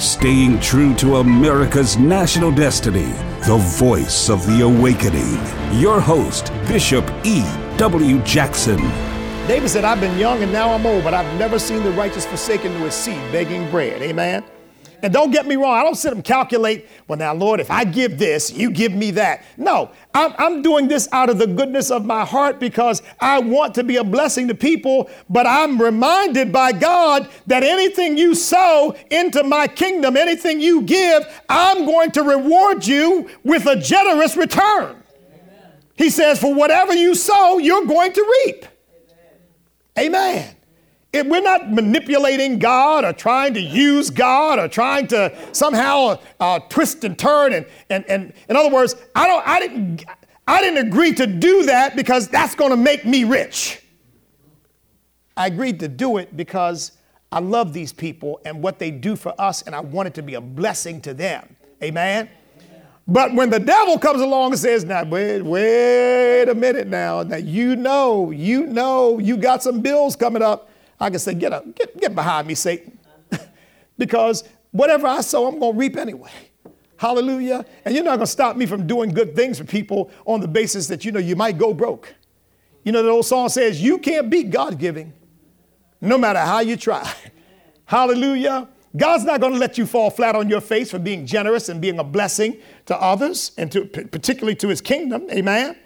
staying true to America's national destiny, the voice of the awakening. Your host, Bishop E. W. Jackson. David said, I've been young and now I'm old, but I've never seen the righteous forsaken to his seed begging bread. Amen. And don't get me wrong, I don't sit and calculate, well, now, Lord, if I give this, you give me that. No, I'm, I'm, doing this out of the goodness of my heart because I want to be a blessing to people, but I'm reminded by God that anything you sow into my kingdom, anything you give, I'm going to reward you with a generous return. Amen. He says, for whatever you sow, you're going to reap. Amen. Amen. We're not manipulating God or trying to use God or trying to somehow uh, twist and turn and, and, and in other words, I don't I didn't I didn't agree to do that because that's going to make me rich. I agreed to do it because I love these people and what they do for us and I want it to be a blessing to them. Amen. But when the devil comes along and says, now, wait, wait a minute now, now you know, you know, you got some bills coming up. I can say, get up, get, get behind me, Satan. because whatever I sow, I'm going to reap anyway. Hallelujah. And you're not going to stop me from doing good things for people on the basis that, you know, you might go broke. You know, the old song says, you can't beat God giving, no matter how you try. Hallelujah. God's not going to let you fall flat on your face for being generous and being a blessing to others and to particularly to his kingdom. Amen.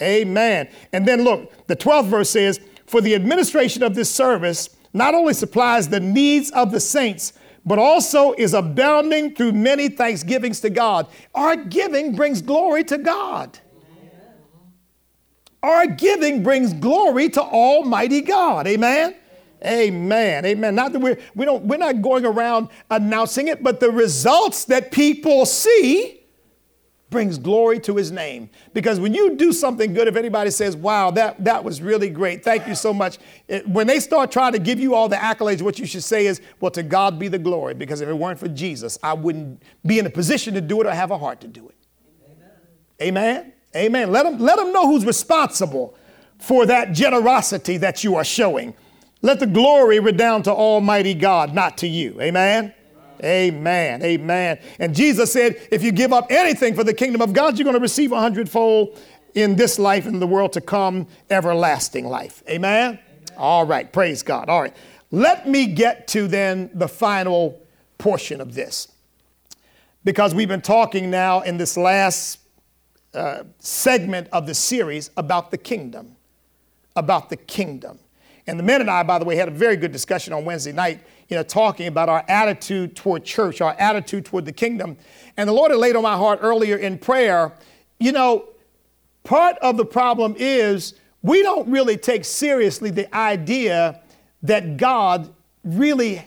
Amen. Amen. And then look, the 12th verse says, for the administration of this service not only supplies the needs of the saints, but also is abounding through many thanksgivings to God. Our giving brings glory to God. Our giving brings glory to Almighty God. Amen. Amen. Amen. Not that we're we don't we're not going around announcing it, but the results that people see brings glory to his name. Because when you do something good, if anybody says, wow, that, that was really great, thank you so much. It, when they start trying to give you all the accolades, what you should say is, well, to God be the glory. Because if it weren't for Jesus, I wouldn't be in a position to do it or have a heart to do it. Amen. Amen. Amen. Let them, let them know who's responsible for that generosity that you are showing. Let the glory redound to Almighty God, not to you. Amen. Amen. Amen. And Jesus said, if you give up anything for the kingdom of God, you're going to receive a hundredfold in this life and the world to come, everlasting life. Amen? Amen? All right. Praise God. All right. Let me get to then the final portion of this. Because we've been talking now in this last uh, segment of the series about the kingdom. About the kingdom. And the men and I, by the way, had a very good discussion on Wednesday night you know, talking about our attitude toward church, our attitude toward the kingdom. And the Lord had laid on my heart earlier in prayer, you know, part of the problem is we don't really take seriously the idea that God really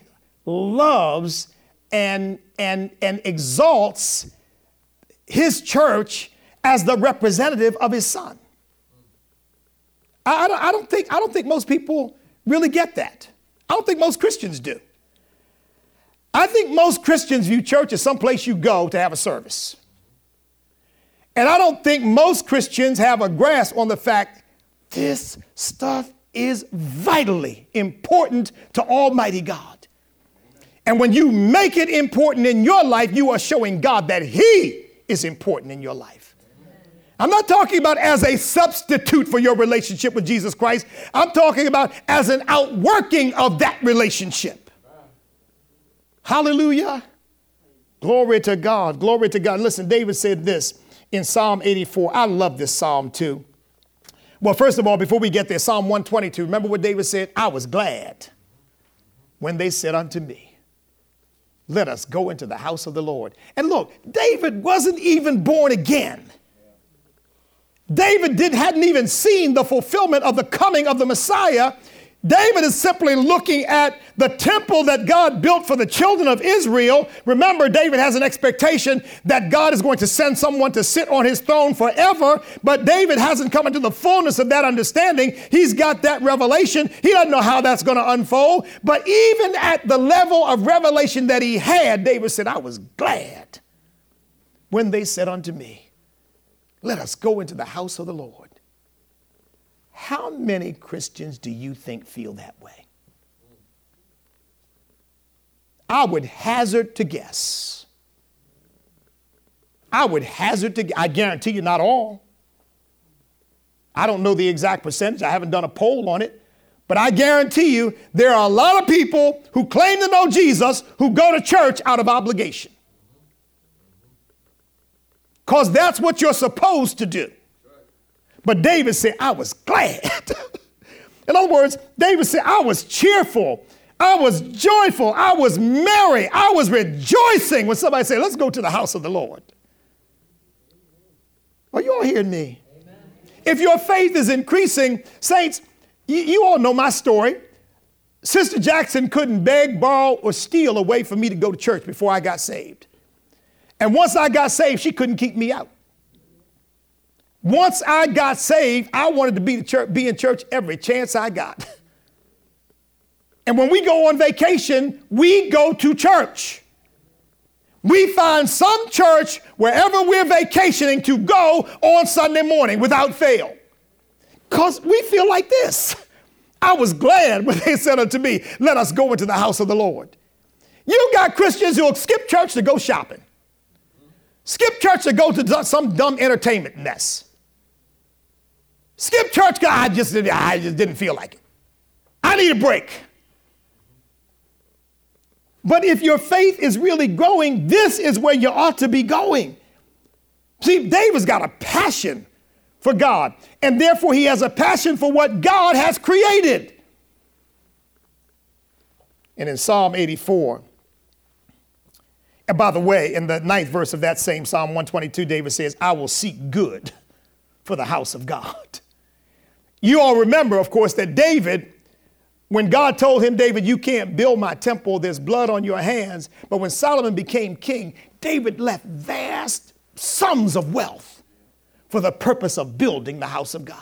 loves and, and, and exalts his church as the representative of his son. I, I, don't think, I don't think most people really get that. I don't think most Christians do. I think most Christians view church as some place you go to have a service. And I don't think most Christians have a grasp on the fact this stuff is vitally important to Almighty God. And when you make it important in your life, you are showing God that He is important in your life. I'm not talking about as a substitute for your relationship with Jesus Christ. I'm talking about as an outworking of that relationship. Hallelujah. Glory to God. Glory to God. Listen, David said this in Psalm 84. I love this psalm too. Well, first of all, before we get there, Psalm 122, remember what David said? I was glad when they said unto me, Let us go into the house of the Lord. And look, David wasn't even born again. David didn't hadn't even seen the fulfillment of the coming of the Messiah David is simply looking at the temple that God built for the children of Israel. Remember, David has an expectation that God is going to send someone to sit on his throne forever, but David hasn't come into the fullness of that understanding. He's got that revelation. He doesn't know how that's going to unfold. But even at the level of revelation that he had, David said, I was glad when they said unto me, Let us go into the house of the Lord. How many Christians do you think feel that way? I would hazard to guess. I would hazard to, I guarantee you, not all. I don't know the exact percentage, I haven't done a poll on it. But I guarantee you, there are a lot of people who claim to know Jesus who go to church out of obligation. Because that's what you're supposed to do. But David said, I was glad. In other words, David said, I was cheerful. I was joyful. I was merry. I was rejoicing when somebody said, Let's go to the house of the Lord. Are you all hearing me? Amen. If your faith is increasing, saints, you, you all know my story. Sister Jackson couldn't beg, borrow, or steal away from me to go to church before I got saved. And once I got saved, she couldn't keep me out. Once I got saved, I wanted to be, church, be in church every chance I got. And when we go on vacation, we go to church. We find some church wherever we're vacationing to go on Sunday morning without fail. Because we feel like this. I was glad when they said unto me, Let us go into the house of the Lord. You got Christians who'll skip church to go shopping, skip church to go to some dumb entertainment mess. Skip church, God, I just, I just didn't feel like it. I need a break. But if your faith is really growing, this is where you ought to be going. See, David's got a passion for God, and therefore he has a passion for what God has created. And in Psalm 84, and by the way, in the ninth verse of that same Psalm 122, David says, I will seek good for the house of God. You all remember, of course, that David, when God told him, David, you can't build my temple, there's blood on your hands. But when Solomon became king, David left vast sums of wealth for the purpose of building the house of God.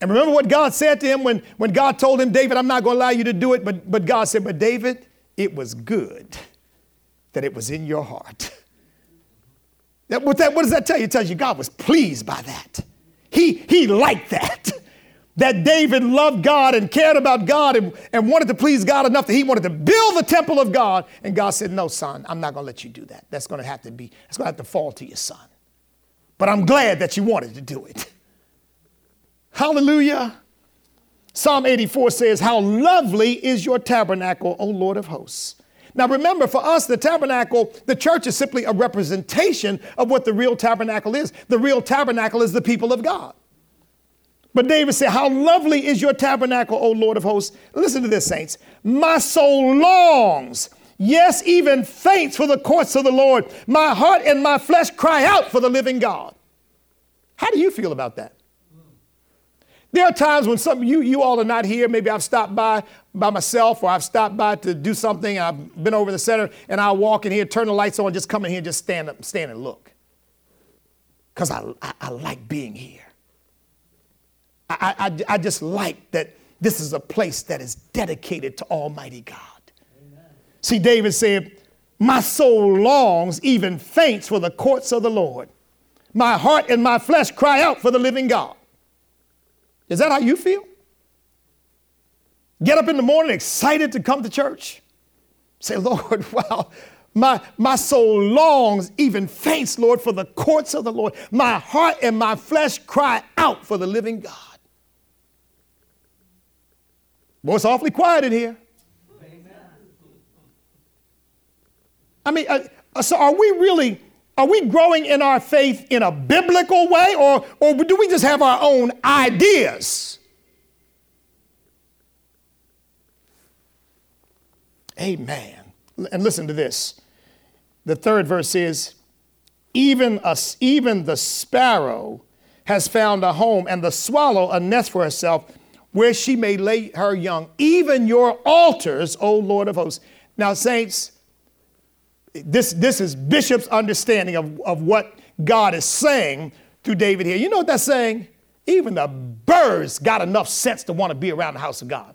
And remember what God said to him when, when God told him, David, I'm not going to allow you to do it. But, but God said, But David, it was good that it was in your heart. That, what, that, what does that tell you? It tells you God was pleased by that. He, he liked that. That David loved God and cared about God and, and wanted to please God enough that he wanted to build the temple of God. And God said, No, son, I'm not going to let you do that. That's going to have to be, that's going to have to fall to your son. But I'm glad that you wanted to do it. Hallelujah. Psalm 84 says, How lovely is your tabernacle, O Lord of hosts. Now remember, for us, the tabernacle, the church is simply a representation of what the real tabernacle is. The real tabernacle is the people of God. But David said, How lovely is your tabernacle, O Lord of hosts. Listen to this, saints. My soul longs, yes, even faints for the courts of the Lord. My heart and my flesh cry out for the living God. How do you feel about that? There are times when some you you all are not here. Maybe I've stopped by by myself, or I've stopped by to do something. I've been over the center, and I'll walk in here, turn the lights on, just come in here, just stand up, stand and look, because I, I, I like being here. I, I I just like that this is a place that is dedicated to Almighty God. Amen. See, David said, "My soul longs, even faints, for the courts of the Lord. My heart and my flesh cry out for the living God." Is that how you feel? Get up in the morning excited to come to church. Say, Lord, wow, my, my soul longs, even faints, Lord, for the courts of the Lord. My heart and my flesh cry out for the living God. Boy, it's awfully quiet in here. I mean, uh, so are we really are we growing in our faith in a biblical way, or, or do we just have our own ideas? Amen. And listen to this. The third verse is even, a, even the sparrow has found a home, and the swallow a nest for herself where she may lay her young. Even your altars, O Lord of hosts. Now, saints, this, this is Bishop's understanding of, of what God is saying through David here. You know what that's saying? Even the birds got enough sense to want to be around the house of God.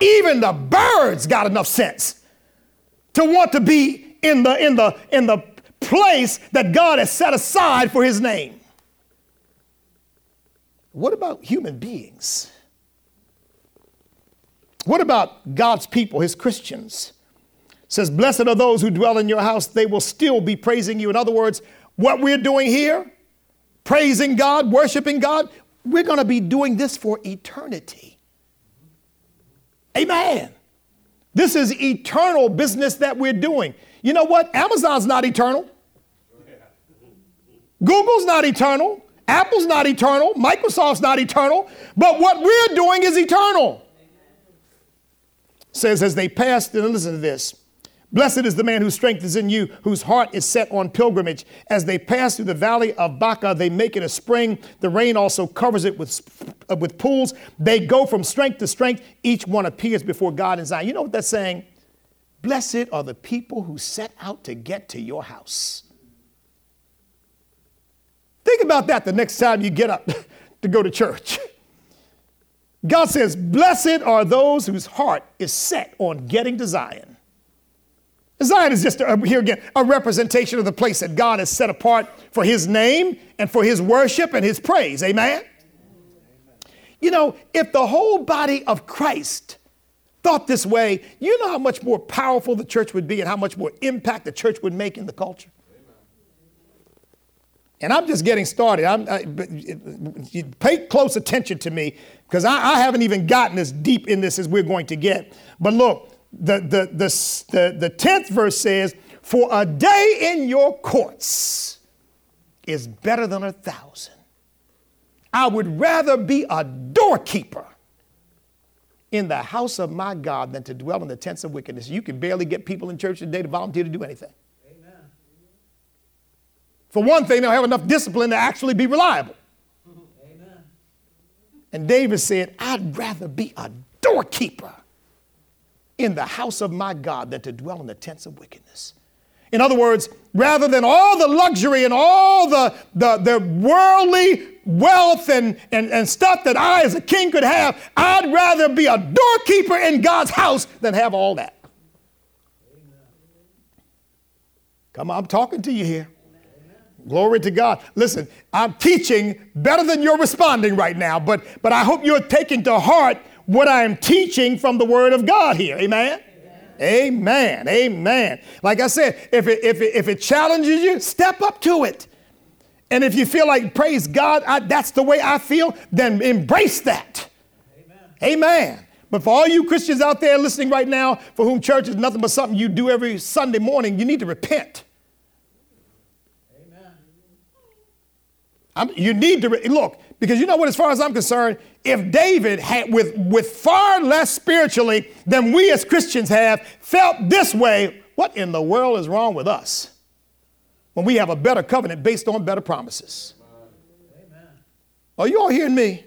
Even the birds got enough sense to want to be in the, in the, in the place that God has set aside for his name. What about human beings? What about God's people, his Christians? Says, Blessed are those who dwell in your house, they will still be praising you. In other words, what we're doing here, praising God, worshiping God, we're going to be doing this for eternity. Amen. This is eternal business that we're doing. You know what? Amazon's not eternal. Google's not eternal. Apple's not eternal. Microsoft's not eternal. But what we're doing is eternal. Says, as they passed, and listen to this Blessed is the man whose strength is in you, whose heart is set on pilgrimage. As they pass through the valley of Baca, they make it a spring. The rain also covers it with, uh, with pools. They go from strength to strength. Each one appears before God in Zion. You know what that's saying? Blessed are the people who set out to get to your house. Think about that the next time you get up to go to church. God says, Blessed are those whose heart is set on getting to Zion. Zion is just, a, here again, a representation of the place that God has set apart for His name and for His worship and His praise. Amen? You know, if the whole body of Christ thought this way, you know how much more powerful the church would be and how much more impact the church would make in the culture? And I'm just getting started. I'm, I, pay close attention to me because I, I haven't even gotten as deep in this as we're going to get. But look, the, the, the, the, the 10th verse says, For a day in your courts is better than a thousand. I would rather be a doorkeeper in the house of my God than to dwell in the tents of wickedness. You can barely get people in church today to volunteer to do anything. Amen. For one thing, they'll have enough discipline to actually be reliable. Amen. And David said, I'd rather be a doorkeeper in the house of my God than to dwell in the tents of wickedness. In other words, rather than all the luxury and all the, the, the worldly wealth and, and, and stuff that I as a king could have, I'd rather be a doorkeeper in God's house than have all that. Come on, I'm talking to you here. Glory to God. Listen, I'm teaching better than you're responding right now, but, but I hope you're taking to heart what I am teaching from the Word of God here. Amen? Amen. Amen. Like I said, if it, if it, if it challenges you, step up to it. And if you feel like, praise God, I, that's the way I feel, then embrace that. Amen. Amen. But for all you Christians out there listening right now, for whom church is nothing but something you do every Sunday morning, you need to repent. Amen. I'm, you need to re- look because you know what, as far as I'm concerned, if David had, with, with far less spiritually than we as Christians have, felt this way, what in the world is wrong with us when we have a better covenant based on better promises? Amen. Are you all hearing me?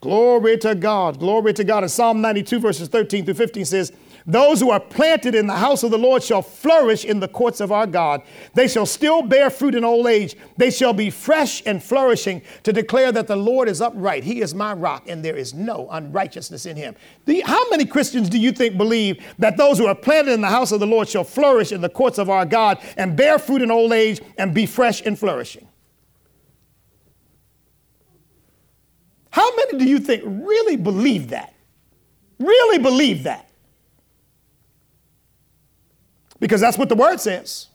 Glory to God. Glory to God. In Psalm 92, verses 13 through 15 says, those who are planted in the house of the Lord shall flourish in the courts of our God. They shall still bear fruit in old age. They shall be fresh and flourishing to declare that the Lord is upright. He is my rock, and there is no unrighteousness in him. The, how many Christians do you think believe that those who are planted in the house of the Lord shall flourish in the courts of our God and bear fruit in old age and be fresh and flourishing? How many do you think really believe that? Really believe that? Because that's what the word says.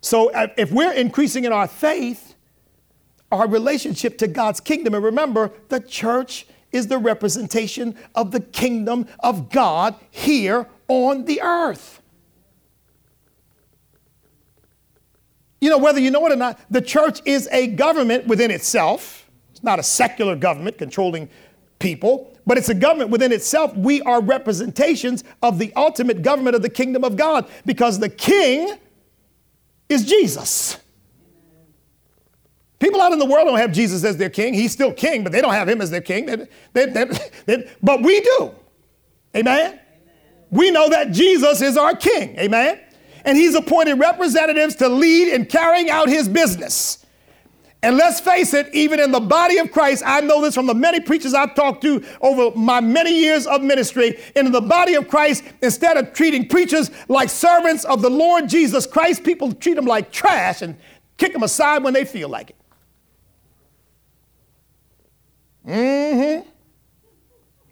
So uh, if we're increasing in our faith, our relationship to God's kingdom, and remember, the church is the representation of the kingdom of God here on the earth. You know, whether you know it or not, the church is a government within itself. It's not a secular government controlling people but it's a government within itself. We are representations of the ultimate government of the kingdom of God because the king is Jesus. People out in the world don't have Jesus as their king. He's still king, but they don't have him as their king. They, they, they, but we do. Amen? Amen? We know that Jesus is our king. Amen? And he's appointed representatives to lead in carrying out his business. And let's face it, even in the body of Christ, I know this from the many preachers I've talked to over my many years of ministry. In the body of Christ, instead of treating preachers like servants of the Lord Jesus Christ, people treat them like trash and kick them aside when they feel like it. Mm-hmm.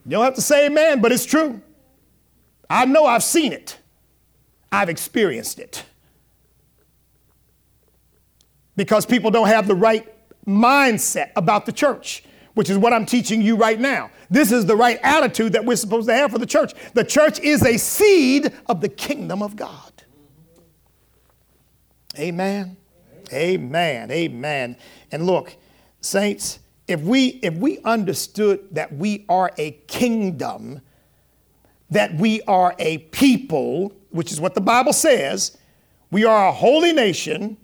You don't have to say amen, but it's true. I know I've seen it. I've experienced it. Because people don't have the right mindset about the church, which is what I'm teaching you right now. This is the right attitude that we're supposed to have for the church. The church is a seed of the kingdom of God. Amen. Amen. Amen. And look, saints, if we if we understood that we are a kingdom, that we are a people, which is what the Bible says, we are a holy nation,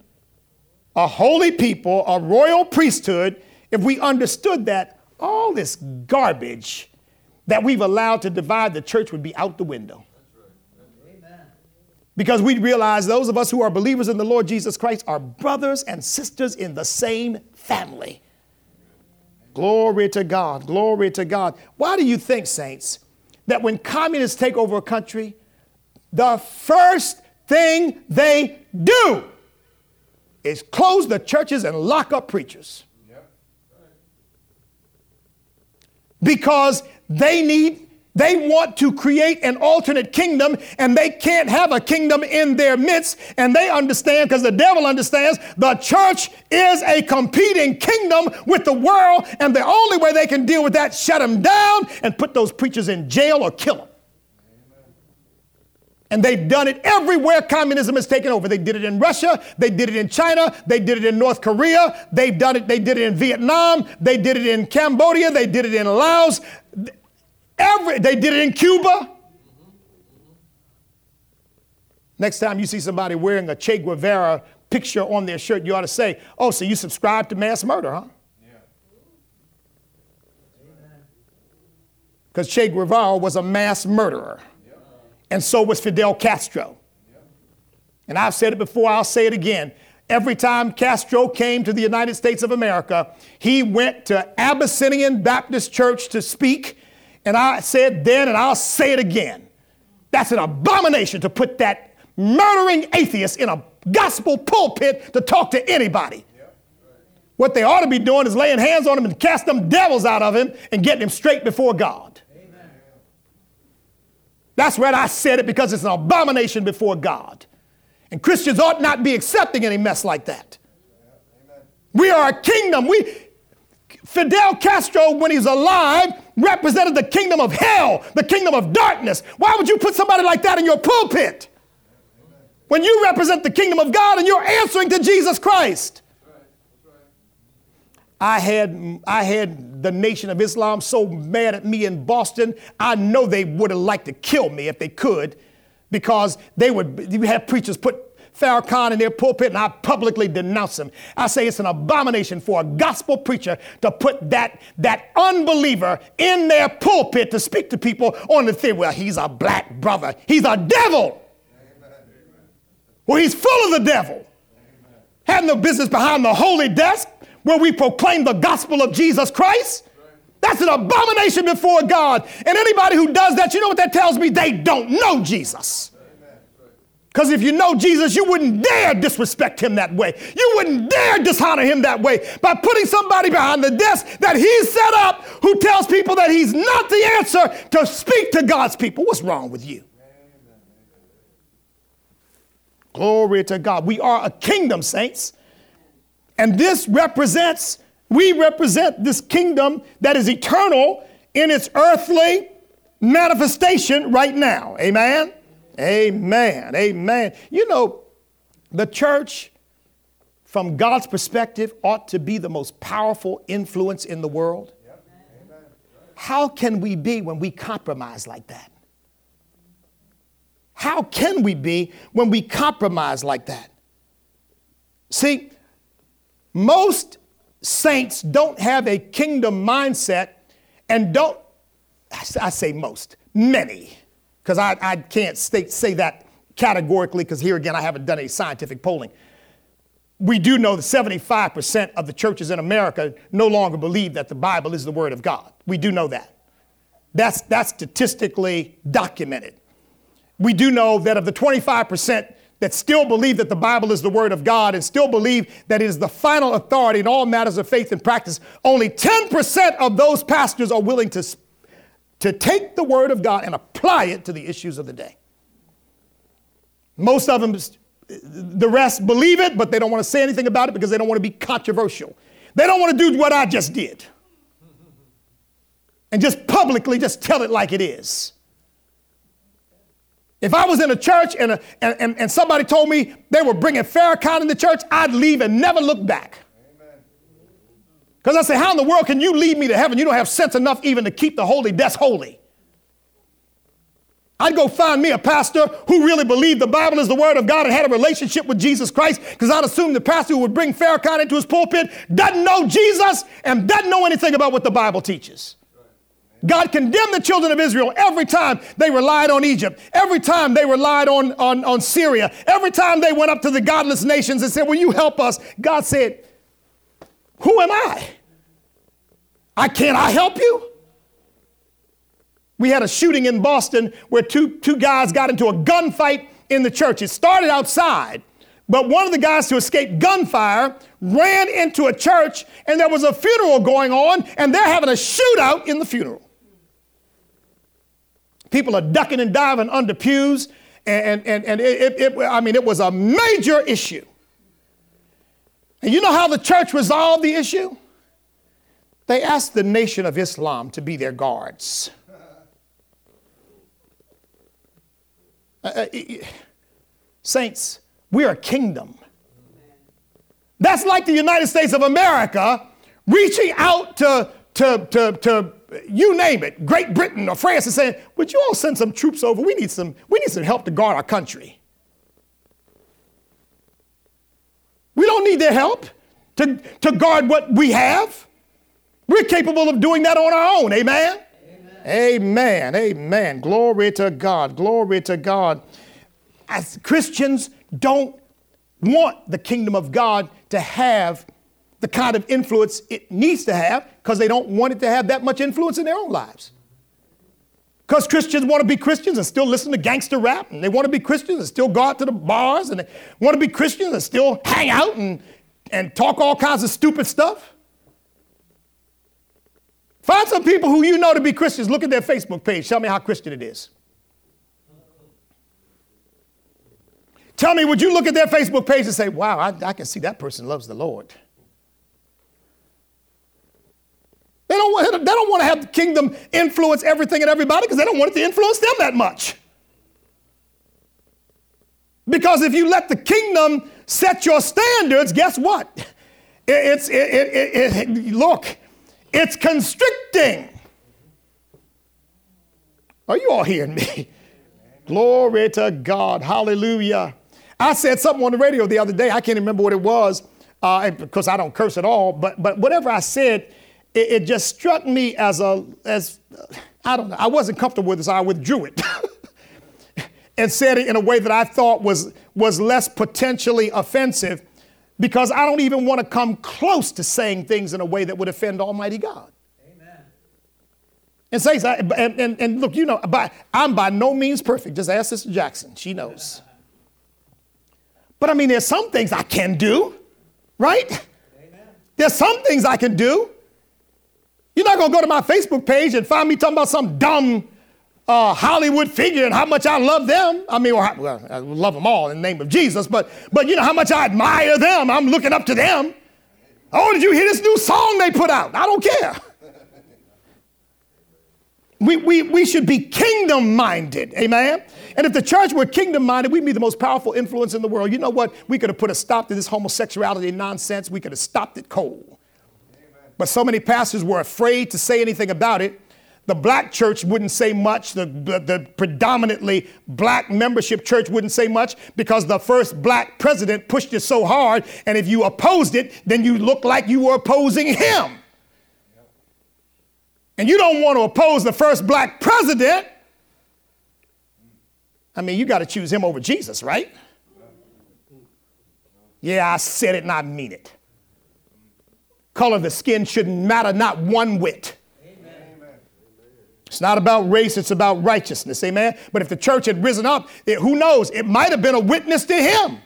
a holy people, a royal priesthood. If we understood that, all this garbage that we've allowed to divide the church would be out the window. Because we realize those of us who are believers in the Lord Jesus Christ are brothers and sisters in the same family. Glory to God. Glory to God. Why do you think, saints, that when communists take over a country, the first thing they do is close the churches and lock up preachers? Because they need they want to create an alternate kingdom and they can't have a kingdom in their midst. And they understand, because the devil understands, the church is a competing kingdom with the world. And the only way they can deal with that, shut them down and put those preachers in jail or kill them. And they've done it everywhere communism has taken over. They did it in Russia, they did it in China, they did it in North Korea, they've done it, they did it in Vietnam, they did it in Cambodia, they did it in Laos. Every, they did it in Cuba. Next time you see somebody wearing a Che Guevara picture on their shirt, you ought to say, Oh, so you subscribe to mass murder, huh? Because Che Guevara was a mass murderer. And so was Fidel Castro. And I've said it before, I'll say it again. Every time Castro came to the United States of America, he went to Abyssinian Baptist Church to speak and I said then, and I'll say it again that's an abomination to put that murdering atheist in a gospel pulpit to talk to anybody. What they ought to be doing is laying hands on him and cast them devils out of him and getting him straight before God. That's right, I said it because it's an abomination before God. And Christians ought not be accepting any mess like that. We are a kingdom. We, Fidel Castro, when he's alive, represented the kingdom of hell, the kingdom of darkness. Why would you put somebody like that in your pulpit? When you represent the kingdom of God and you're answering to Jesus Christ. I had, I had the Nation of Islam so mad at me in Boston, I know they would have liked to kill me if they could because they would have preachers put Farrakhan in their pulpit and I publicly denounce him. I say it's an abomination for a gospel preacher to put that, that unbeliever in their pulpit to speak to people on the theory, well, he's a black brother. He's a devil. Well, he's full of the devil. Have no business behind the holy desk where we proclaim the gospel of Jesus Christ. That's an abomination before God. And anybody who does that, you know what that tells me? They don't know Jesus. Because if you know Jesus, you wouldn't dare disrespect him that way. You wouldn't dare dishonor him that way by putting somebody behind the desk that he's set up who tells people that he's not the answer to speak to God's people. What's wrong with you? Glory to God. We are a kingdom, saints. And this represents, we represent this kingdom that is eternal in its earthly manifestation right now. Amen. Amen. Amen. You know, the church, from God's perspective, ought to be the most powerful influence in the world. How can we be when we compromise like that? How can we be when we compromise like that? See, most saints don't have a kingdom mindset and don't, I say most, many because I, I can't state, say that categorically because here again, I haven't done any scientific polling. We do know that 75% of the churches in America no longer believe that the Bible is the Word of God. We do know that. That's, that's statistically documented. We do know that of the 25% that still believe that the Bible is the Word of God and still believe that it is the final authority in all matters of faith and practice, only 10% of those pastors are willing to, to take the Word of God and apply it to the issues of the day. Most of them, the rest believe it, but they don't want to say anything about it because they don't want to be controversial. They don't want to do what I just did and just publicly just tell it like it is. If I was in a church and, a, and, and, and, somebody told me they were bringing Farrakhan in the church, I'd leave and never look back. Because I say, how in the world can you lead me to heaven? You don't have sense enough even to keep the holy desk holy. I'd go find me a pastor who really believed the Bible is the Word of God and had a relationship with Jesus Christ, because I'd assume the pastor who would bring Farrakhan into his pulpit doesn't know Jesus and doesn't know anything about what the Bible teaches. God condemned the children of Israel every time they relied on Egypt, every time they relied on, on, on Syria, every time they went up to the godless nations and said, Will you help us? God said, Who am I? I can't I help you? We had a shooting in Boston where two, two guys got into a gunfight in the church. It started outside, but one of the guys to escape gunfire ran into a church and there was a funeral going on and they're having a shootout in the funeral. People are ducking and diving under pews, and, and, and it, it, it, I mean, it was a major issue. And you know how the church resolved the issue? They asked the Nation of Islam to be their guards. Uh, uh saints, we're a kingdom. That's like the United States of America reaching out to, to, to, to you name it, Great Britain or France is saying, would you all send some troops over? We need some, we need some help to guard our country. We don't need their help to, to guard what we have. We're capable of doing that on our own. Amen? Amen. Amen. Amen. Glory to God. Glory to God. As Christians don't want the kingdom of God to have the kind of influence it needs to have because they don't want it to have that much influence in their own lives. Because Christians want to be Christians and still listen to gangster rap, and they want to be Christians and still go out to the bars, and they want to be Christians and still hang out and, and talk all kinds of stupid stuff. Find some people who you know to be Christians, look at their Facebook page, tell me how Christian it is. Tell me, would you look at their Facebook page and say, wow, I, I can see that person loves the Lord? They don't, want, they don't want to have the kingdom influence everything and everybody because they don't want it to influence them that much. Because if you let the kingdom set your standards, guess what? It's, it, it, it, look, it's constricting. Are you all hearing me? Glory to God. Hallelujah. I said something on the radio the other day. I can't remember what it was uh, because I don't curse at all. But, but whatever I said, it, it just struck me as a, as, I don't know, I wasn't comfortable with it, so I withdrew it. and said it in a way that I thought was, was less potentially offensive because I don't even want to come close to saying things in a way that would offend Almighty God. Amen. And say, and, and, and look, you know, by, I'm by no means perfect. Just ask Sister Jackson. She knows. But I mean, there's some things I can do, right? Amen. There's some things I can do. You're not going to go to my Facebook page and find me talking about some dumb uh, Hollywood figure and how much I love them. I mean, well, I love them all in the name of Jesus, but, but you know how much I admire them. I'm looking up to them. Oh, did you hear this new song they put out? I don't care. We, we, we should be kingdom minded, amen? And if the church were kingdom minded, we'd be the most powerful influence in the world. You know what? We could have put a stop to this homosexuality nonsense. We could have stopped it cold. But so many pastors were afraid to say anything about it. The black church wouldn't say much. The, the, the, predominantly black membership church wouldn't say much because the first black president pushed it so hard. And if you opposed it, then you looked like you were opposing him. And you don't want to oppose the first black president. I mean, you got to choose him over Jesus, right? Yeah, I said it and I mean it. Color of the skin shouldn't matter not one whit. It's not about race, it's about righteousness. Amen. But if the church had risen up, it, who knows? It might have been a witness to him.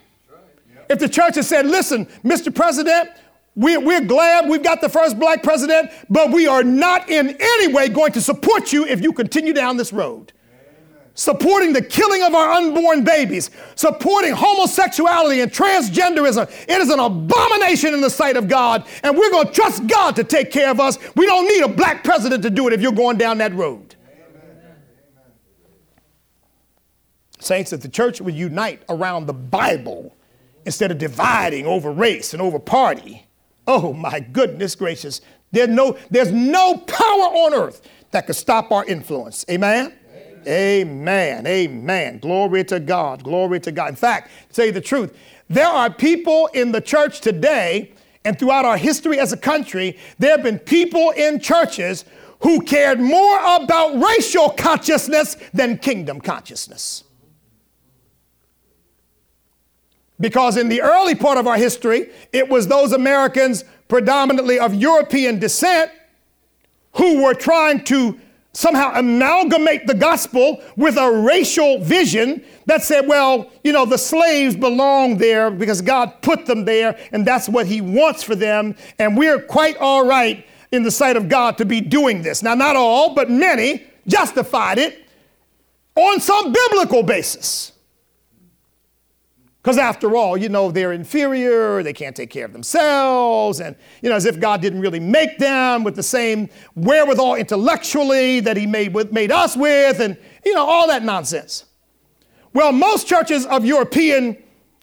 If the church had said, listen, Mr. President, we're, we're glad we've got the first black president, but we are not in any way going to support you if you continue down this road. Supporting the killing of our unborn babies, supporting homosexuality and transgenderism. It is an abomination in the sight of God, and we're going to trust God to take care of us. We don't need a black president to do it if you're going down that road. Saints, if the church would unite around the Bible instead of dividing over race and over party, Oh my goodness gracious. There's no, there's no power on earth that could stop our influence. Amen? Amen. Amen. Glory to God. Glory to God. In fact, to tell you the truth, there are people in the church today and throughout our history as a country, there have been people in churches who cared more about racial consciousness than kingdom consciousness. Because in the early part of our history, it was those Americans predominantly of European descent who were trying to somehow amalgamate the gospel with a racial vision that said, well, you know, the slaves belong there because God put them there and that's what He wants for them. And we're quite all right in the sight of God to be doing this. Now, not all, but many justified it on some biblical basis. Because after all, you know, they're inferior, they can't take care of themselves, and, you know, as if God didn't really make them with the same wherewithal intellectually that He made, with, made us with, and, you know, all that nonsense. Well, most churches of European,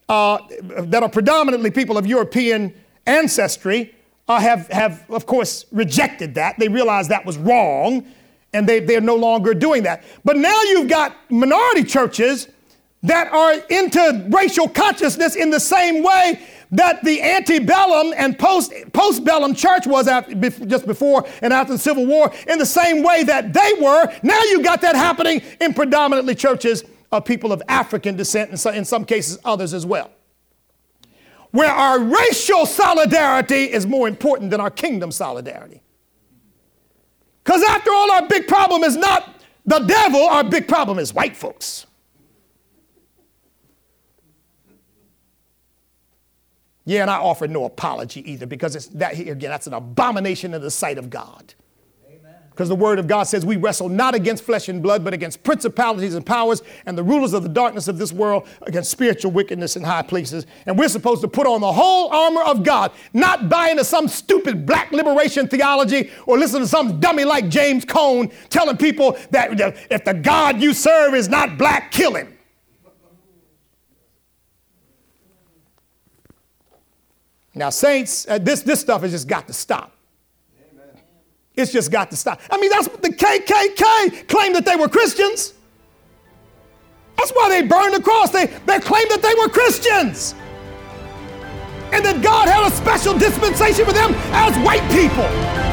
uh, that are predominantly people of European ancestry, uh, have, have, of course, rejected that. They realize that was wrong, and they, they're no longer doing that. But now you've got minority churches that are into racial consciousness in the same way that the antebellum and post postbellum church was after, just before and after the Civil War, in the same way that they were. Now you got that happening in predominantly churches of people of African descent, and in some cases others as well. Where our racial solidarity is more important than our kingdom solidarity. Because after all, our big problem is not the devil, our big problem is white folks. Yeah, and I offer no apology either because it's that again, that's an abomination in the sight of God. Because the word of God says we wrestle not against flesh and blood, but against principalities and powers and the rulers of the darkness of this world, against spiritual wickedness in high places. And we're supposed to put on the whole armor of God, not buy into some stupid black liberation theology or listen to some dummy like James Cone telling people that if the God you serve is not black, kill him. Now, saints, uh, this, this stuff has just got to stop. Amen. It's just got to stop. I mean, that's what the KKK claimed that they were Christians. That's why they burned the cross. They, they claimed that they were Christians. And that God had a special dispensation for them as white people.